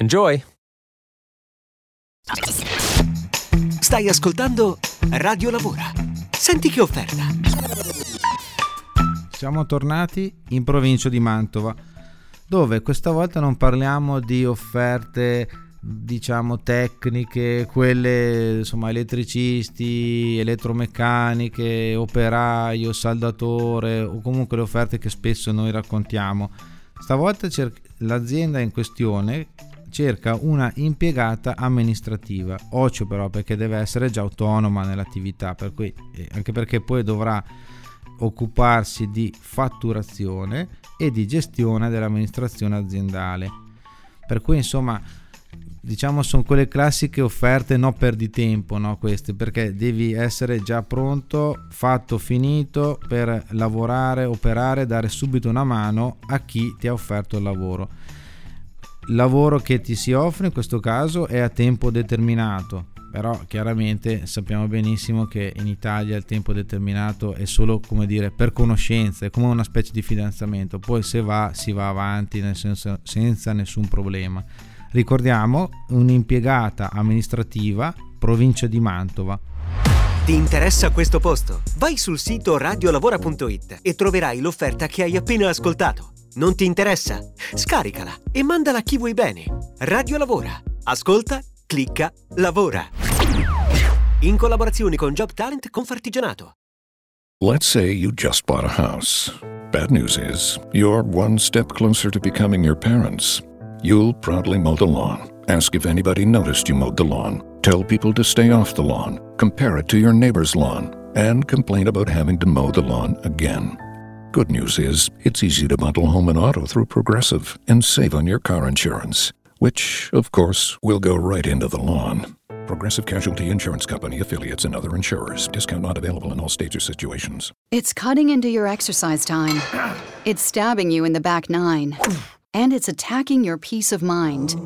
Enjoy! Stai ascoltando Radio Lavora. Senti che offerta. Siamo tornati in provincia di Mantova, dove questa volta non parliamo di offerte diciamo tecniche, quelle insomma elettricisti, elettromeccaniche, operaio, saldatore o comunque le offerte che spesso noi raccontiamo. Stavolta cer- l'azienda in questione cerca una impiegata amministrativa, occhio però perché deve essere già autonoma nell'attività, per cui, eh, anche perché poi dovrà occuparsi di fatturazione e di gestione dell'amministrazione aziendale. Per cui insomma diciamo sono quelle classiche offerte no perdi tempo no queste perché devi essere già pronto fatto finito per lavorare operare dare subito una mano a chi ti ha offerto il lavoro lavoro che ti si offre in questo caso è a tempo determinato però chiaramente sappiamo benissimo che in Italia il tempo determinato è solo come dire per conoscenza è come una specie di fidanzamento poi se va si va avanti nel senso, senza nessun problema Ricordiamo un'impiegata amministrativa, provincia di Mantova. Ti interessa questo posto? Vai sul sito radiolavora.it e troverai l'offerta che hai appena ascoltato. Non ti interessa? Scaricala e mandala a chi vuoi bene. Radio Lavora. Ascolta, clicca, lavora. In collaborazione con Job Talent Confartigianato. Let's say you just bought a house. Bad news is, you're one step closer to becoming your parents. You'll proudly mow the lawn. Ask if anybody noticed you mowed the lawn. Tell people to stay off the lawn. Compare it to your neighbor's lawn. And complain about having to mow the lawn again. Good news is, it's easy to bundle home and auto through Progressive and save on your car insurance, which, of course, will go right into the lawn. Progressive Casualty Insurance Company affiliates and other insurers. Discount not available in all states or situations. It's cutting into your exercise time. It's stabbing you in the back nine and it's attacking your peace of mind.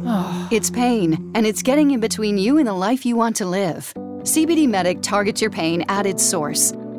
it's pain, and it's getting in between you and the life you want to live. CBD Medic targets your pain at its source.